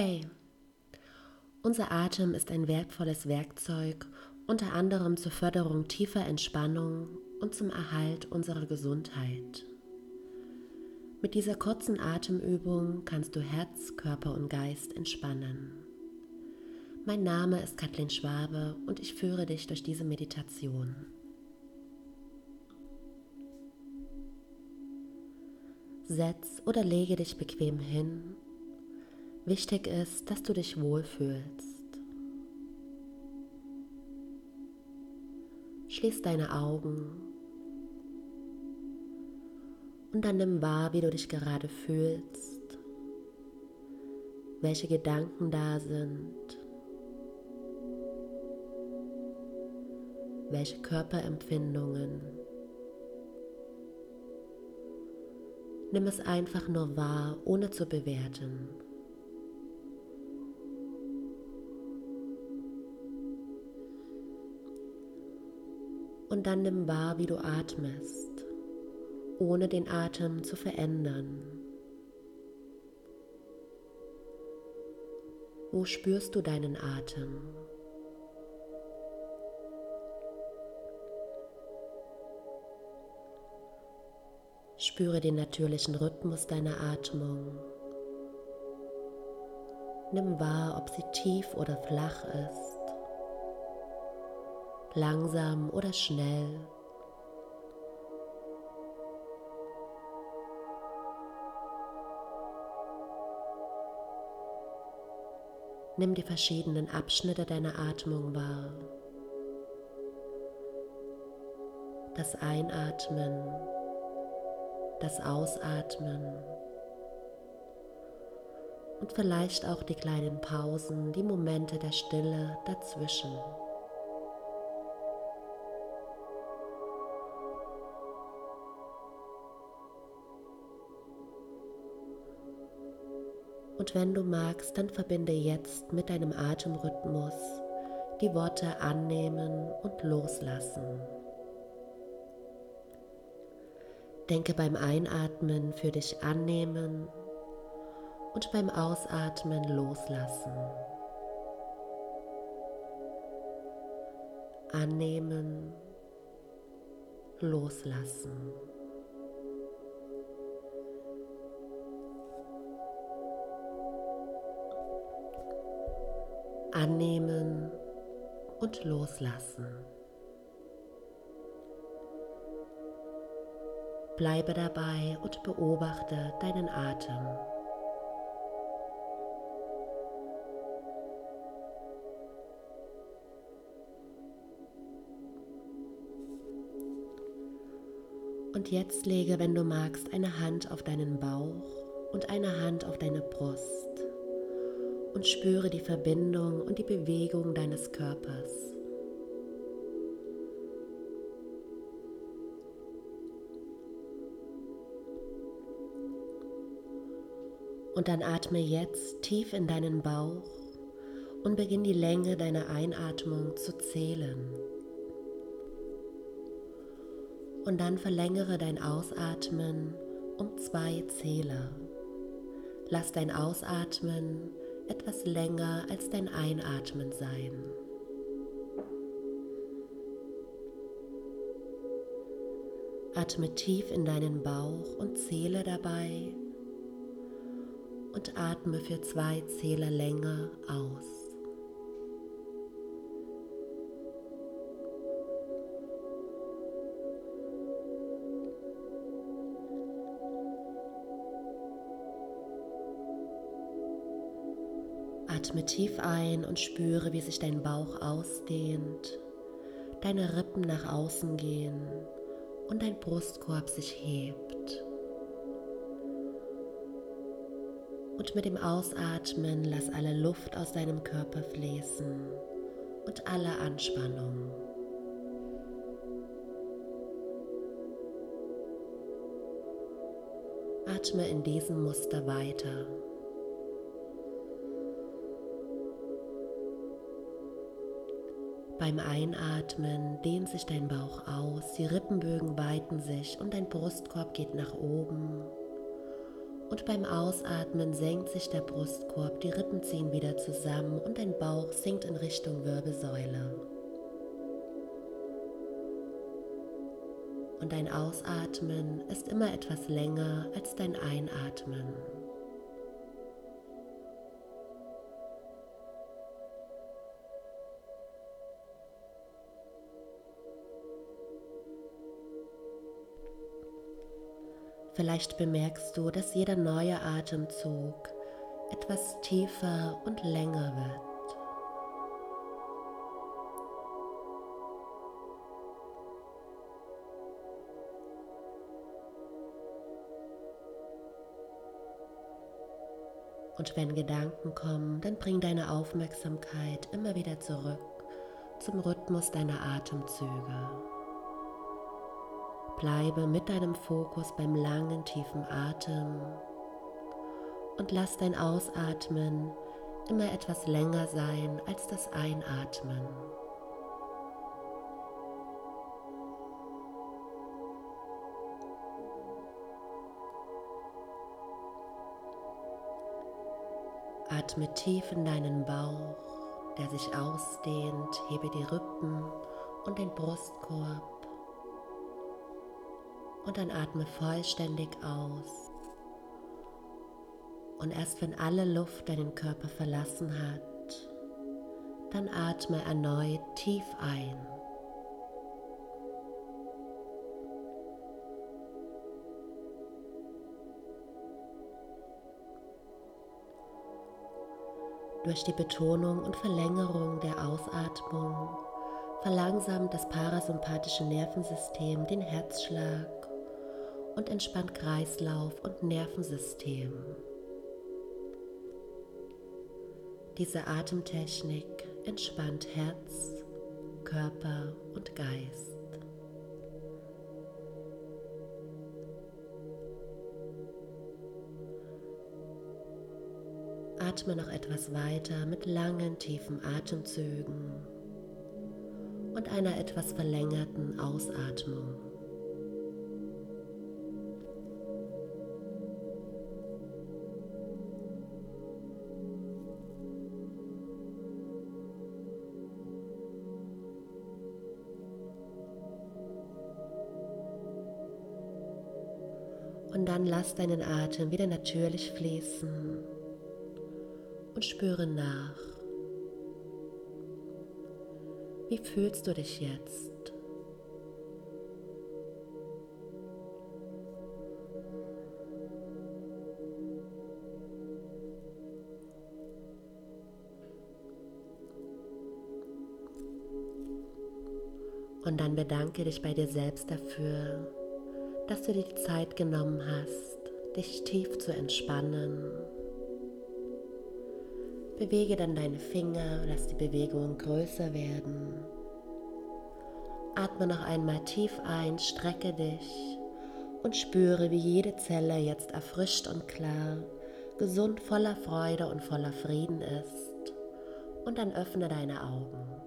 Hey, unser Atem ist ein wertvolles Werkzeug, unter anderem zur Förderung tiefer Entspannung und zum Erhalt unserer Gesundheit. Mit dieser kurzen Atemübung kannst du Herz, Körper und Geist entspannen. Mein Name ist Kathleen Schwabe und ich führe dich durch diese Meditation. Setz oder lege dich bequem hin. Wichtig ist, dass du dich wohlfühlst. Schließ deine Augen und dann nimm wahr, wie du dich gerade fühlst, welche Gedanken da sind, welche Körperempfindungen. Nimm es einfach nur wahr, ohne zu bewerten. Und dann nimm wahr, wie du atmest, ohne den Atem zu verändern. Wo spürst du deinen Atem? Spüre den natürlichen Rhythmus deiner Atmung. Nimm wahr, ob sie tief oder flach ist, langsam oder schnell. Nimm die verschiedenen Abschnitte deiner Atmung wahr. Das Einatmen das Ausatmen und vielleicht auch die kleinen Pausen, die Momente der Stille dazwischen. Und wenn du magst, dann verbinde jetzt mit deinem Atemrhythmus die Worte annehmen und loslassen. Denke beim Einatmen für dich annehmen und beim Ausatmen loslassen. Annehmen, loslassen. Annehmen und loslassen. Bleibe dabei und beobachte deinen Atem. Und jetzt lege, wenn du magst, eine Hand auf deinen Bauch und eine Hand auf deine Brust und spüre die Verbindung und die Bewegung deines Körpers. Und dann atme jetzt tief in deinen Bauch und beginn die Länge deiner Einatmung zu zählen. Und dann verlängere dein Ausatmen um zwei Zähler. Lass dein Ausatmen etwas länger als dein Einatmen sein. Atme tief in deinen Bauch und zähle dabei und atme für zwei Zähler länger aus. Atme tief ein und spüre, wie sich dein Bauch ausdehnt, deine Rippen nach außen gehen und dein Brustkorb sich hebt. Und mit dem Ausatmen lass alle Luft aus deinem Körper fließen und alle Anspannung. Atme in diesem Muster weiter. Beim Einatmen dehnt sich dein Bauch aus, die Rippenbögen weiten sich und dein Brustkorb geht nach oben beim Ausatmen senkt sich der Brustkorb, die Rippen ziehen wieder zusammen und dein Bauch sinkt in Richtung Wirbelsäule. Und dein Ausatmen ist immer etwas länger als dein Einatmen. Vielleicht bemerkst du, dass jeder neue Atemzug etwas tiefer und länger wird. Und wenn Gedanken kommen, dann bring deine Aufmerksamkeit immer wieder zurück zum Rhythmus deiner Atemzüge. Bleibe mit deinem Fokus beim langen, tiefen Atem und lass dein Ausatmen immer etwas länger sein als das Einatmen. Atme tief in deinen Bauch, der sich ausdehnt, hebe die Rippen und den Brustkorb und dann atme vollständig aus. Und erst wenn alle Luft deinen Körper verlassen hat, dann atme erneut tief ein. Durch die Betonung und Verlängerung der Ausatmung verlangsamt das parasympathische Nervensystem den Herzschlag und entspannt Kreislauf und Nervensystem. Diese Atemtechnik entspannt Herz, Körper und Geist. Atme noch etwas weiter mit langen, tiefen Atemzügen und einer etwas verlängerten Ausatmung. Und dann lass deinen Atem wieder natürlich fließen und spüre nach. Wie fühlst du dich jetzt? Und dann bedanke dich bei dir selbst dafür, dass du dir die Zeit genommen hast, dich tief zu entspannen. Bewege dann deine Finger, lass die Bewegungen größer werden. Atme noch einmal tief ein, strecke dich und spüre, wie jede Zelle jetzt erfrischt und klar, gesund, voller Freude und voller Frieden ist. Und dann öffne deine Augen.